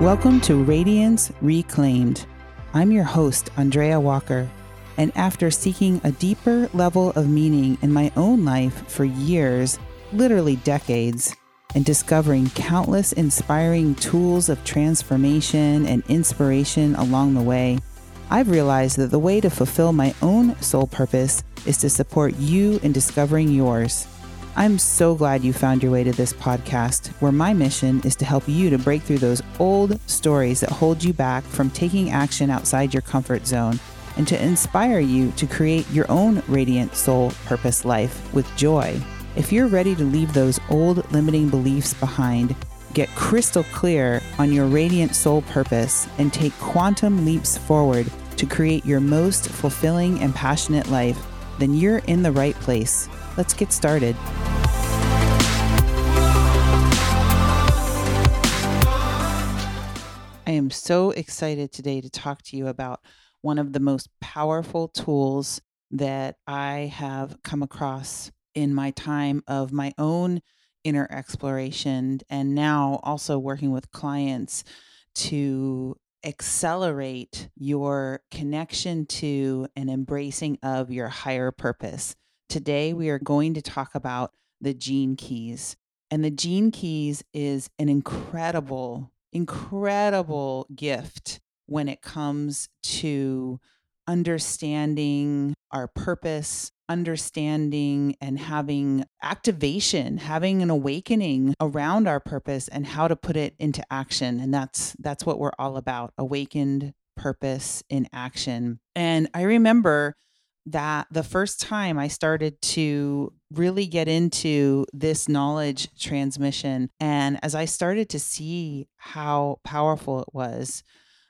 Welcome to Radiance Reclaimed. I'm your host, Andrea Walker, and after seeking a deeper level of meaning in my own life for years, literally decades, and discovering countless inspiring tools of transformation and inspiration along the way, I've realized that the way to fulfill my own soul purpose is to support you in discovering yours. I'm so glad you found your way to this podcast, where my mission is to help you to break through those old stories that hold you back from taking action outside your comfort zone and to inspire you to create your own radiant soul purpose life with joy. If you're ready to leave those old limiting beliefs behind, get crystal clear on your radiant soul purpose, and take quantum leaps forward to create your most fulfilling and passionate life, then you're in the right place. Let's get started. I am so excited today to talk to you about one of the most powerful tools that I have come across in my time of my own inner exploration and now also working with clients to accelerate your connection to and embracing of your higher purpose. Today, we are going to talk about the gene keys. And the gene keys is an incredible incredible gift when it comes to understanding our purpose, understanding and having activation, having an awakening around our purpose and how to put it into action. And that's that's what we're all about, awakened purpose in action. And I remember that the first time I started to really get into this knowledge transmission, and as I started to see how powerful it was,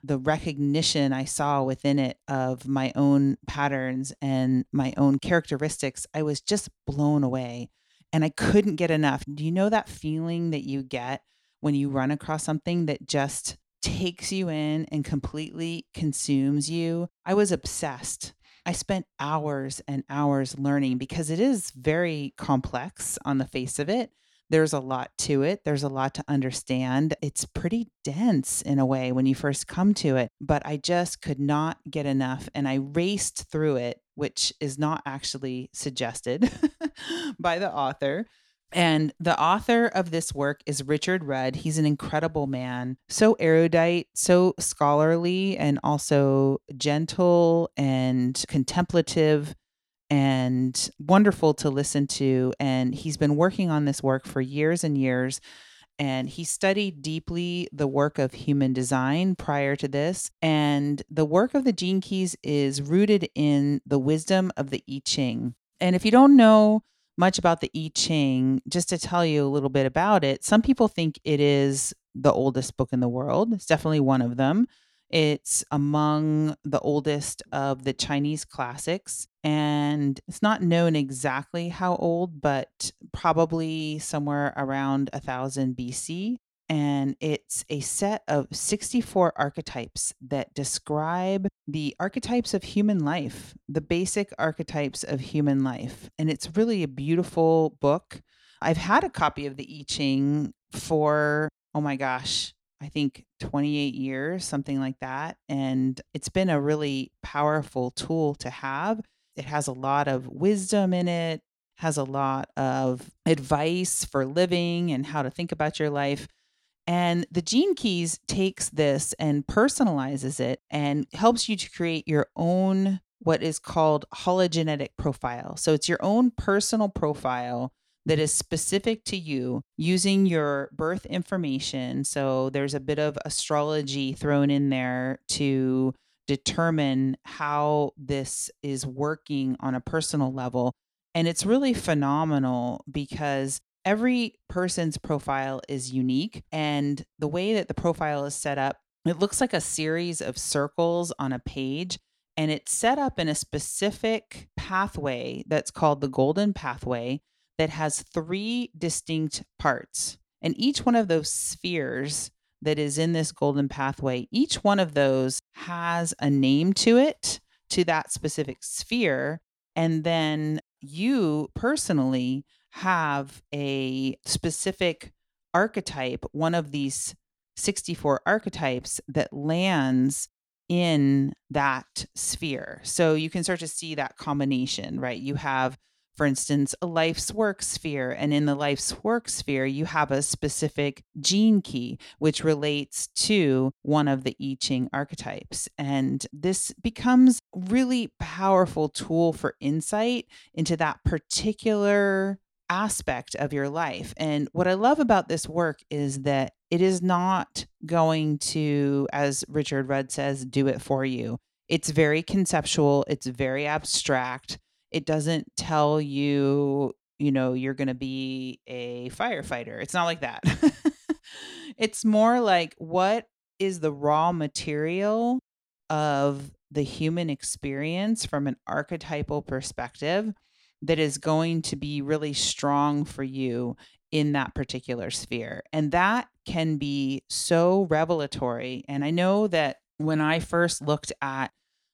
the recognition I saw within it of my own patterns and my own characteristics, I was just blown away. And I couldn't get enough. Do you know that feeling that you get when you run across something that just takes you in and completely consumes you? I was obsessed. I spent hours and hours learning because it is very complex on the face of it. There's a lot to it. There's a lot to understand. It's pretty dense in a way when you first come to it, but I just could not get enough. And I raced through it, which is not actually suggested by the author. And the author of this work is Richard Rudd. He's an incredible man, so erudite, so scholarly, and also gentle and contemplative and wonderful to listen to. And he's been working on this work for years and years. And he studied deeply the work of human design prior to this. And the work of the Gene Keys is rooted in the wisdom of the I Ching. And if you don't know, much about the I Ching, just to tell you a little bit about it, some people think it is the oldest book in the world. It's definitely one of them. It's among the oldest of the Chinese classics, and it's not known exactly how old, but probably somewhere around 1000 BC and it's a set of 64 archetypes that describe the archetypes of human life, the basic archetypes of human life. And it's really a beautiful book. I've had a copy of the I Ching for, oh my gosh, I think 28 years, something like that. And it's been a really powerful tool to have. It has a lot of wisdom in it, has a lot of advice for living and how to think about your life. And the Gene Keys takes this and personalizes it and helps you to create your own, what is called hologenetic profile. So it's your own personal profile that is specific to you using your birth information. So there's a bit of astrology thrown in there to determine how this is working on a personal level. And it's really phenomenal because every person's profile is unique. And the way that the profile is set up, it looks like a series of circles on a page. And it's set up in a specific pathway that's called the golden pathway that has three distinct parts. And each one of those spheres that is in this golden pathway, each one of those has a name to it, to that specific sphere. And then you personally have a specific archetype, one of these 64 archetypes that lands in that sphere. So you can start to see that combination, right? You have for instance, a life's work sphere. And in the life's work sphere, you have a specific gene key, which relates to one of the I Ching archetypes. And this becomes really powerful tool for insight into that particular aspect of your life. And what I love about this work is that it is not going to, as Richard Rudd says, do it for you. It's very conceptual, it's very abstract it doesn't tell you, you know, you're going to be a firefighter. It's not like that. it's more like what is the raw material of the human experience from an archetypal perspective that is going to be really strong for you in that particular sphere. And that can be so revelatory. And I know that when I first looked at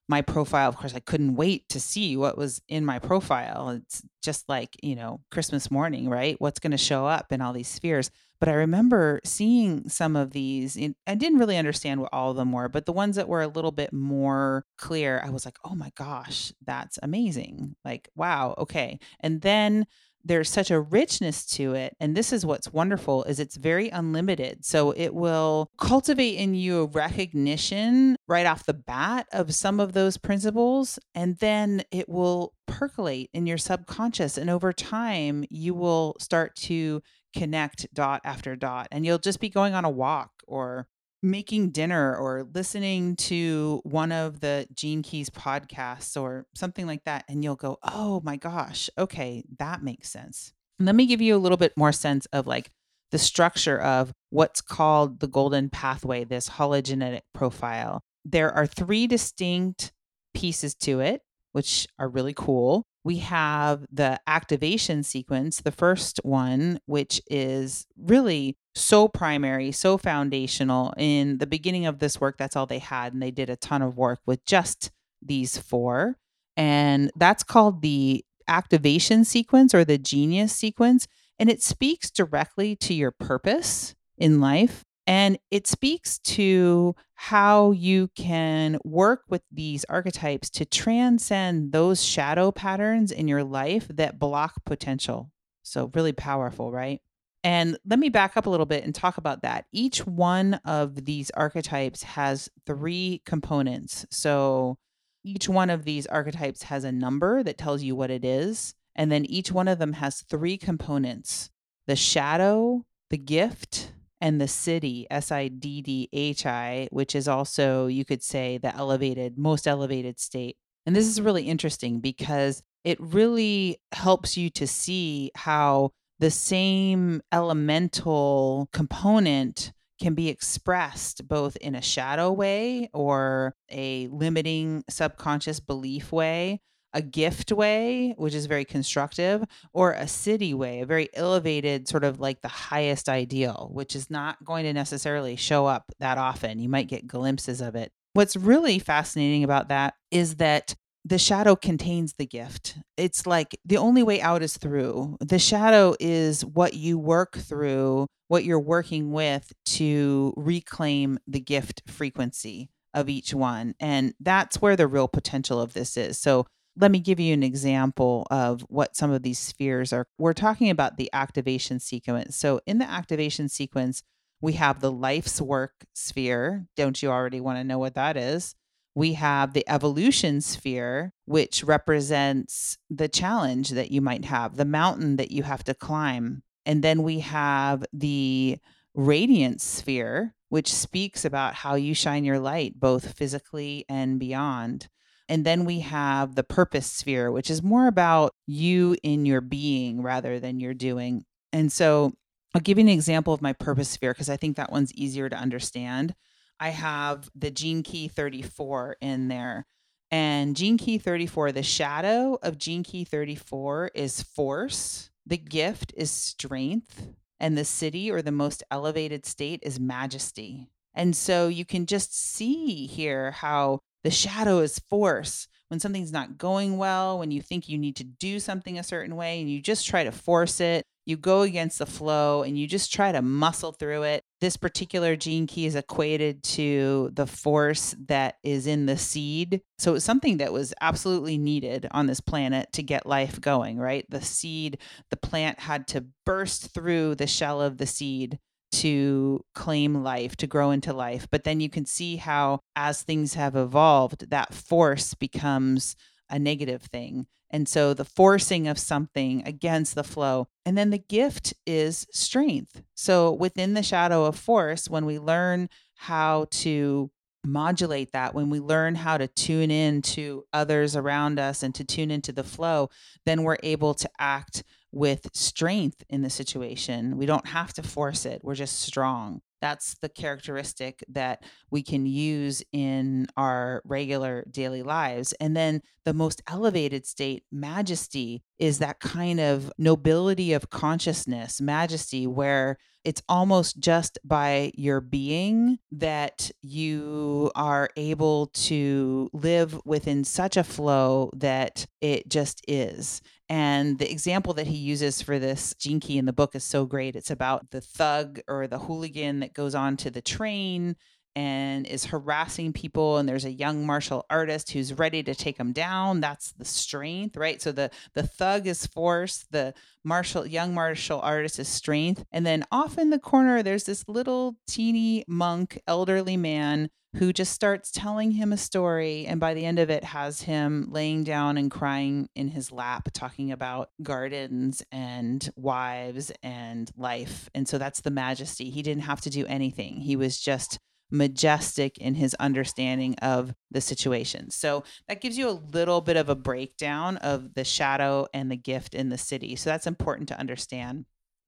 my profile of course i couldn't wait to see what was in my profile it's just like you know christmas morning right what's going to show up in all these spheres but i remember seeing some of these i didn't really understand what all of them were but the ones that were a little bit more clear i was like oh my gosh that's amazing. Like wow okay. And then there's such a richness to it and this is what's wonderful is it's very unlimited. So it will cultivate in you a recognition right off the bat of some of those principles and then it will percolate in your subconscious and over time you will start to connect dot after dot and you'll just be going on a walk or making dinner or listening to one of the Gene Keys podcasts or something like that, and you'll go, oh my gosh, okay, that makes sense. let me give you a little bit more sense of like the structure of what's called the golden pathway, this hologenetic profile. There are three distinct pieces to it, which are really cool we have the activation sequence, the first one, which is really so primary, so foundational. In the beginning of this work, that's all they had. And they did a ton of work with just these four. And that's called the activation sequence or the genius sequence. And it speaks directly to your purpose in life. And it speaks to how you can work with these archetypes to transcend those shadow patterns in your life that block potential. So, really powerful, right? And let me back up a little bit and talk about that. Each one of these archetypes has three components. So, each one of these archetypes has a number that tells you what it is. And then each one of them has three components the shadow, the gift, and the siddhi, S I D D H I, which is also, you could say, the elevated, most elevated state. And this is really interesting because it really helps you to see how the same elemental component can be expressed both in a shadow way or a limiting subconscious belief way a gift way, which is very constructive, or a siddhi way, a very elevated, sort of like the highest ideal, which is not going to necessarily show up that often. You might get glimpses of it. What's really fascinating about that is that the shadow contains the gift. It's like the only way out is through. The shadow is what you work through, what you're working with to reclaim the gift frequency of each one. And that's where the real potential of this is. So, let me give you an example of what some of these spheres are. We're talking about the activation sequence. So, in the activation sequence, we have the life's work sphere. Don't you already want to know what that is? We have the evolution sphere, which represents the challenge that you might have, the mountain that you have to climb. And then we have the radiance sphere, which speaks about how you shine your light, both physically and beyond. And then we have the purpose sphere, which is more about you in your being rather than your doing. And so I'll give you an example of my purpose sphere because I think that one's easier to understand. I have the gene key 34 in there. And gene key 34, the shadow of gene key 34 is force, the gift is strength, and the siddhi or the most elevated state is majesty. And so you can just see here how the shadow is force. When something's not going well, when you think you need to do something a certain way and you just try to force it, you go against the flow and you just try to muscle through it. this particular gene key is equated to the force that is in the seed. So it's something that was absolutely needed on this planet to get life going, right? The seed, the plant had to burst through the shell of the seed to claim life, to grow into life. But then you can see how, as things have evolved, that force becomes a negative thing. And so the forcing of something against the flow. And then the gift is strength. So within the shadow of force, when we learn how to modulate that, when we learn how to tune in to others around us and to tune into the flow, then we're able to act with strength in the situation. We don't have to force it, we're just strong. That's the characteristic that we can use in our regular daily lives. And then the most elevated state, majesty, is that kind of nobility of consciousness, majesty, where it's almost just by your being that you are able to live within such a flow that it just is. And the example that he uses for this key in the book is so great. It's about the thug or the hooligan that goes on to the train and is harassing people and there's a young martial artist who's ready to take him down. That's the strength right? So the the thug is force the martial young martial artist is strength. And then off in the corner there's this little teeny monk elderly man who just starts telling him a story and by the end of it has him laying down and crying in his lap talking about gardens and wives and life. And so that's the majesty. He didn't have to do anything. He was just majestic in his understanding of the situation. So that gives you a little bit of a breakdown of the shadow and the gift in the siddhi. So that's important to understand.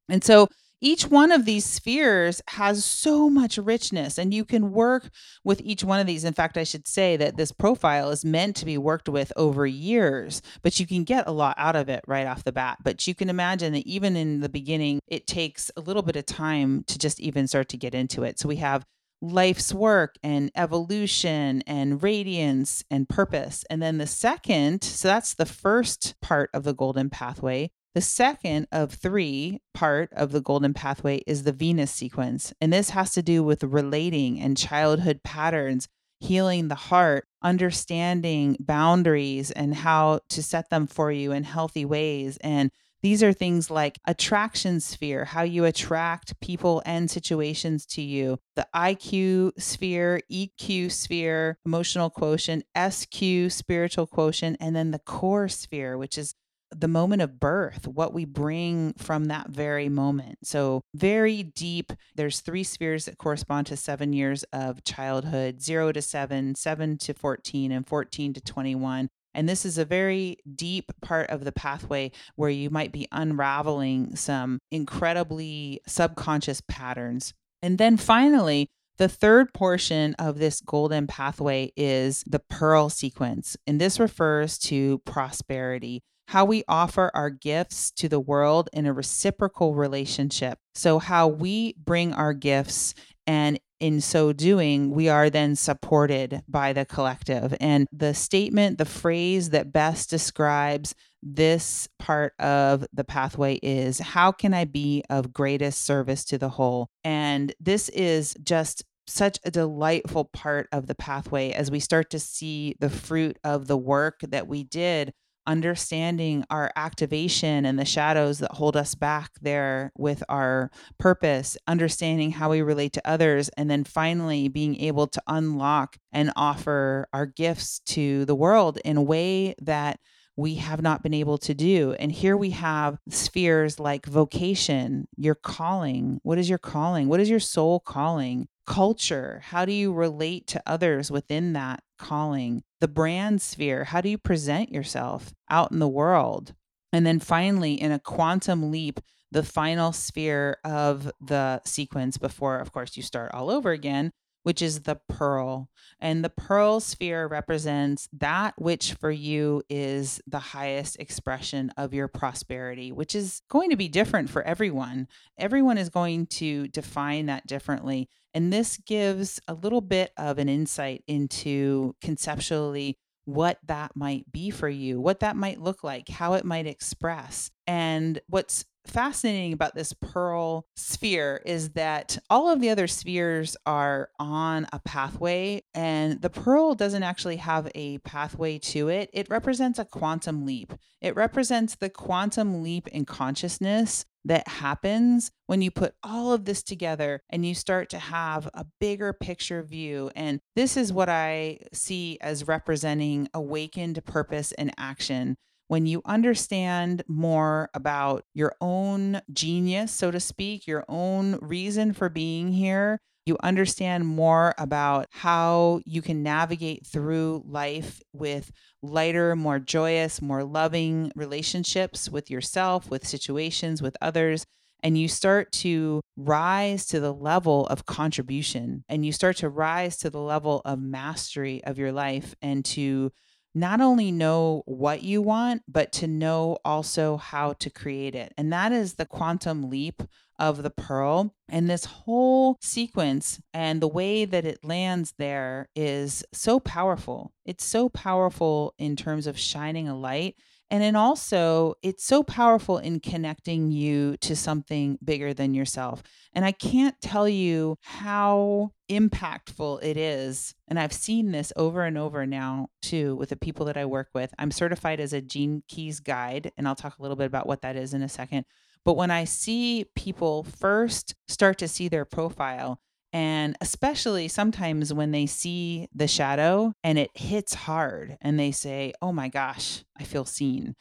And so each one of these spheres has so much richness, and you can work with each one of these. In fact, I should say that this profile is meant to be worked with over years, but you can get a lot out of it right off the bat. But you can imagine that even in the beginning, it takes a little bit of time to just even start to get into it. So we have life's work and evolution and radiance and purpose. And then the second, so that's the first part of the golden pathway. The second of three part of the golden pathway is the Venus sequence. And this has to do with relating and childhood patterns, healing the heart, understanding boundaries and how to set them for you in healthy ways and these are things like attraction sphere, how you attract people and situations to you, the IQ sphere, EQ sphere, emotional quotient, SQ, spiritual quotient, and then the core sphere, which is the moment of birth, what we bring from that very moment. So, very deep. There's three spheres that correspond to seven years of childhood zero to seven, seven to 14, and 14 to 21. And this is a very deep part of the pathway where you might be unraveling some incredibly subconscious patterns. And then finally, the third portion of this golden pathway is the pearl sequence. And this refers to prosperity, how we offer our gifts to the world in a reciprocal relationship. So, how we bring our gifts and in so doing, we are then supported by the collective. And the statement, the phrase that best describes this part of the pathway is How can I be of greatest service to the whole? And this is just such a delightful part of the pathway as we start to see the fruit of the work that we did understanding our activation and the shadows that hold us back there with our purpose, understanding how we relate to others, and then finally being able to unlock and offer our gifts to the world in a way that we have not been able to do. And here we have spheres like vocation, your calling. What is your calling? What is your soul calling? Culture. How do you relate to others within that calling? The brand sphere. How do you present yourself out in the world? And then finally, in a quantum leap, the final sphere of the sequence before, of course, you start all over again which is the pearl. And the pearl sphere represents that which for you is the highest expression of your prosperity, which is going to be different for everyone. Everyone is going to define that differently. And this gives a little bit of an insight into conceptually what that might be for you, what that might look like, how it might express. And what's fascinating about this pearl sphere is that all of the other spheres are on a pathway, and the pearl doesn't actually have a pathway to it. It represents a quantum leap, it represents the quantum leap in consciousness that happens when you put all of this together and you start to have a bigger picture view. And this is what I see as representing awakened purpose and action when you understand more about your own genius, so to speak, your own reason for being here, you understand more about how you can navigate through life with lighter, more joyous, more loving relationships with yourself, with situations, with others. And you start to rise to the level of contribution and you start to rise to the level of mastery of your life and to not only know what you want, but to know also how to create it. And that is the quantum leap of the pearl. And this whole sequence and the way that it lands there is so powerful. It's so powerful in terms of shining a light and then also, it's so powerful in connecting you to something bigger than yourself. And I can't tell you how impactful it is. And I've seen this over and over now, too, with the people that I work with. I'm certified as a Gene Keys guide, and I'll talk a little bit about what that is in a second. But when I see people first start to see their profile, and especially sometimes when they see the shadow and it hits hard and they say, Oh my gosh, I feel seen.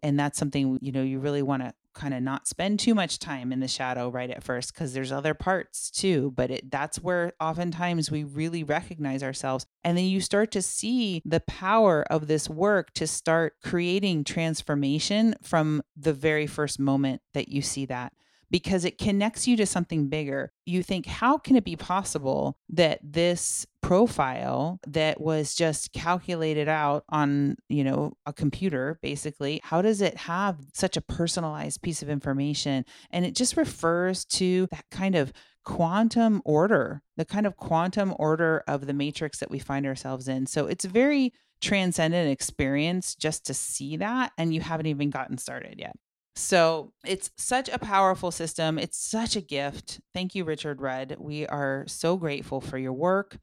And that's something, you know, you really want to kind of not spend too much time in the shadow right at first because there's other parts too but it that's where oftentimes we really recognize ourselves and then you start to see the power of this work to start creating transformation from the very first moment that you see that because it connects you to something bigger. You think, how can it be possible that this profile that was just calculated out on, you know, a computer basically, how does it have such a personalized piece of information? And it just refers to that kind of quantum order, the kind of quantum order of the matrix that we find ourselves in. So it's a very transcendent experience just to see that and you haven't even gotten started yet. So it's such a powerful system. It's such a gift. Thank you, Richard Rudd. We are so grateful for your work.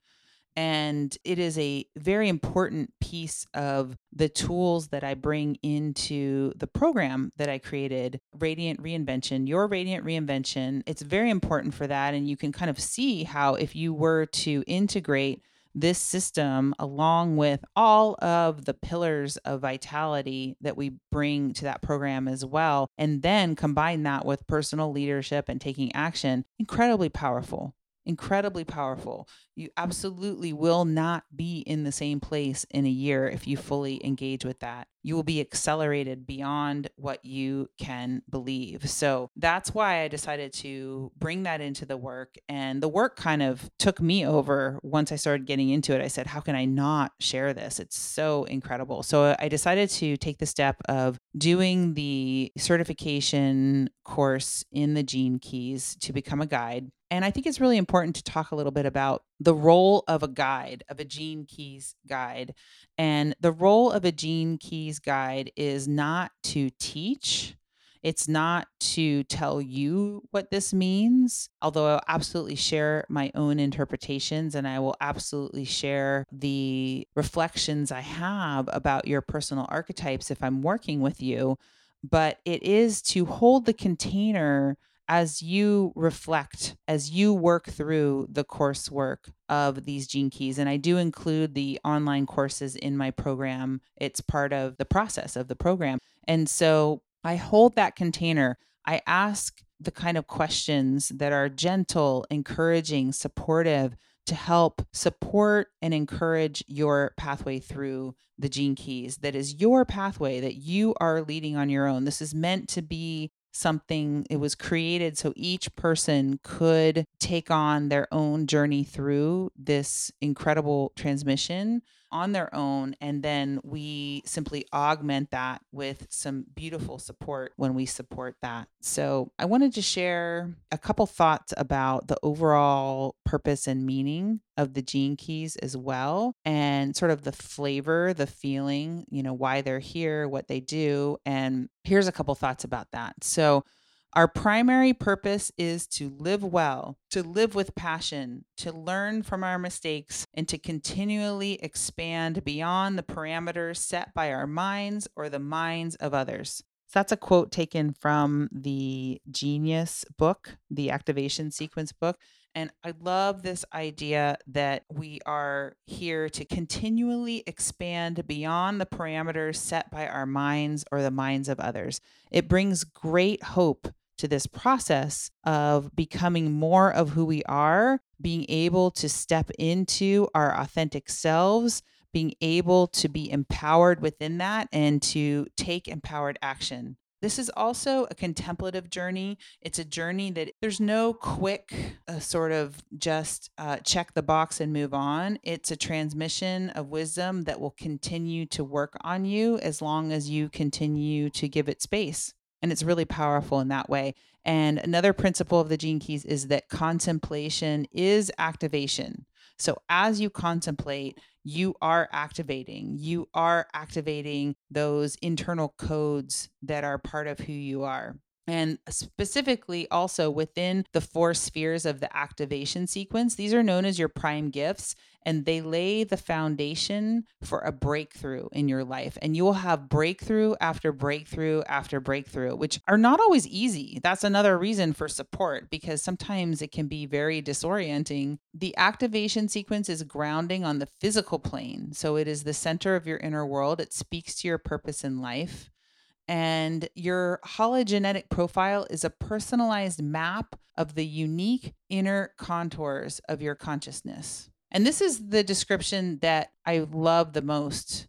And it is a very important piece of the tools that I bring into the program that I created, Radiant Reinvention, Your Radiant Reinvention. It's very important for that. And you can kind of see how, if you were to integrate this system, along with all of the pillars of vitality that we bring to that program as well, and then combine that with personal leadership and taking action, incredibly powerful incredibly powerful. You absolutely will not be in the same place in a year if you fully engage with that. You will be accelerated beyond what you can believe. So that's why I decided to bring that into the work. And the work kind of took me over once I started getting into it. I said, How can I not share this? It's so incredible. So I decided to take the step of doing the certification course in the Gene Keys to become a guide and I think it's really important to talk a little bit about the role of a guide, of a Gene Keys guide. And the role of a Gene Keys guide is not to teach, it's not to tell you what this means, although I'll absolutely share my own interpretations and I will absolutely share the reflections I have about your personal archetypes if I'm working with you. But it is to hold the container as you reflect, as you work through the coursework of these gene keys, and I do include the online courses in my program, it's part of the process of the program. And so I hold that container. I ask the kind of questions that are gentle, encouraging, supportive to help support and encourage your pathway through the gene keys that is your pathway that you are leading on your own. This is meant to be something it was created so each person could take on their own journey through this incredible transmission on their own. And then we simply augment that with some beautiful support when we support that. So I wanted to share a couple thoughts about the overall purpose and meaning of the gene keys as well and sort of the flavor the feeling you know why they're here what they do and here's a couple thoughts about that so our primary purpose is to live well, to live with passion, to learn from our mistakes, and to continually expand beyond the parameters set by our minds or the minds of others. So that's a quote taken from the Genius book, the activation sequence book. And I love this idea that we are here to continually expand beyond the parameters set by our minds or the minds of others. It brings great hope to this process of becoming more of who we are, being able to step into our authentic selves, being able to be empowered within that and to take empowered action. This is also a contemplative journey. It's a journey that there's no quick uh, sort of just uh, check the box and move on. It's a transmission of wisdom that will continue to work on you as long as you continue to give it space. And it's mm-hmm. really powerful in that way. And another principle of the gene keys is that contemplation is activation. So as you contemplate, you are activating. You are activating those internal codes that are part of who you are and specifically also within the four spheres of the activation sequence these are known as your prime gifts and they lay the foundation for a breakthrough in your life. And you will have breakthrough after breakthrough after breakthrough which are not always easy. That's another reason for support because sometimes it can be very disorienting. The activation sequence is grounding on the physical plane. So it is the center of your inner world. It speaks to your purpose in life and your hologenetic profile is a personalized map of the unique inner contours of your consciousness. And this is the description that I love the most,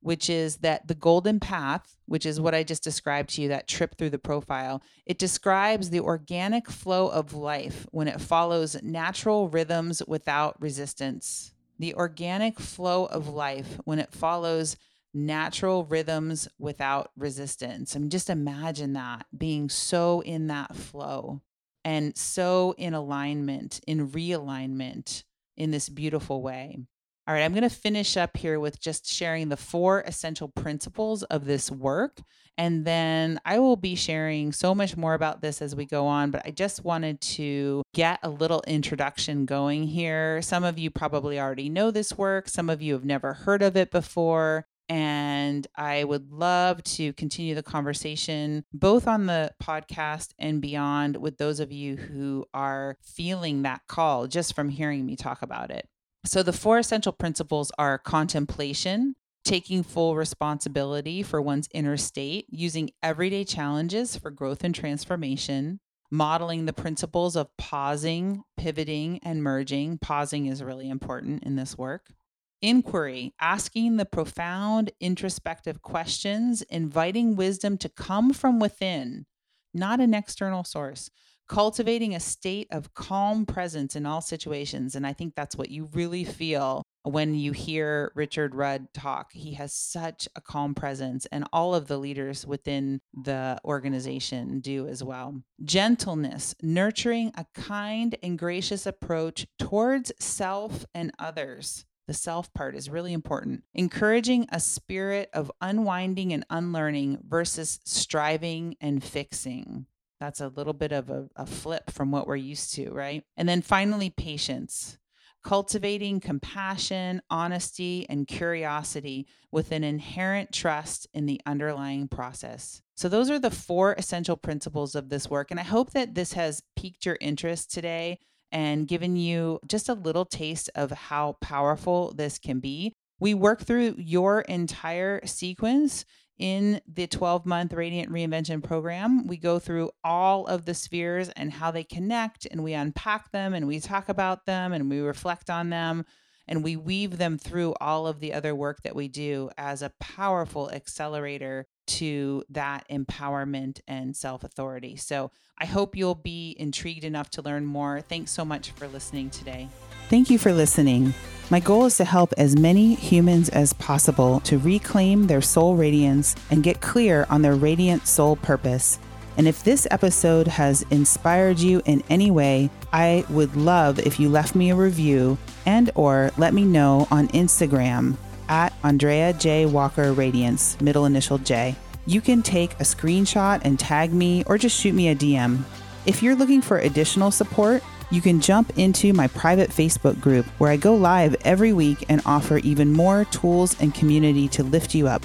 which is that the golden path, which is what I just described to you, that trip through the profile, it describes the organic flow of life when it follows natural rhythms without resistance. The organic flow of life when it follows natural rhythms without resistance. I mean, just imagine that being so in that flow and so in alignment, in realignment in this beautiful way. All right, I'm going to finish up here with just sharing the four essential principles of this work. And then I will be sharing so much more about this as we go on. But I just wanted to get a little introduction going here. Some of you probably already know this work, some of you have never heard of it before. And I would love to continue the conversation both on the podcast and beyond with those of you who are feeling that call just from hearing me talk about it. So, the four essential principles are contemplation, taking full responsibility for one's inner state, using everyday challenges for growth and transformation, modeling the principles of pausing, pivoting, and merging. Pausing is really important in this work inquiry, asking the profound introspective questions, inviting wisdom to come from within, not an external source, cultivating a state of calm presence in all situations. And I think that's what you really feel when you hear Richard Rudd talk. He has such a calm presence, and all of the leaders within the organization do as well. Gentleness, nurturing a kind and gracious approach towards self and others the self part is really important. Encouraging a spirit of unwinding and unlearning versus striving and fixing. That's a little bit of a, a, flip from what we're used to, right? And then finally, patience. Cultivating compassion, honesty, and curiosity with an inherent trust in the underlying process. So, those are the four essential principles of this work. And I hope that this has piqued your interest today and given you just a little taste of how powerful this can be. We work through your entire sequence in the 12 month Radiant Reinvention program. We go through all of the spheres and how they connect, and we unpack them and we talk about them and we reflect on them and we weave them through all of the other work that we do as a powerful accelerator to that empowerment and self authority. So I hope you'll be intrigued enough to learn more. Thanks so much for listening today. Thank you for listening. My goal is to help as many humans as possible to reclaim their soul radiance and get clear on their radiant soul purpose. And if this episode has inspired you in any way, I would love if you left me a review and or let me know on Instagram at Andrea J. Walker Radiance, middle initial J. You can take a screenshot and tag me or just shoot me a DM. If you're looking for additional support, you can jump into my private Facebook group where I go live every week and offer even more tools and community to lift you up.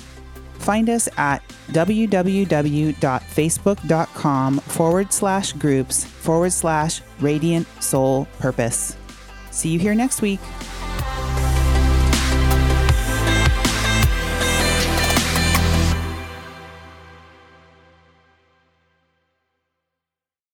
Find us at www.facebook.com forward slash groups forward slash radiant soul purpose. See you here next week.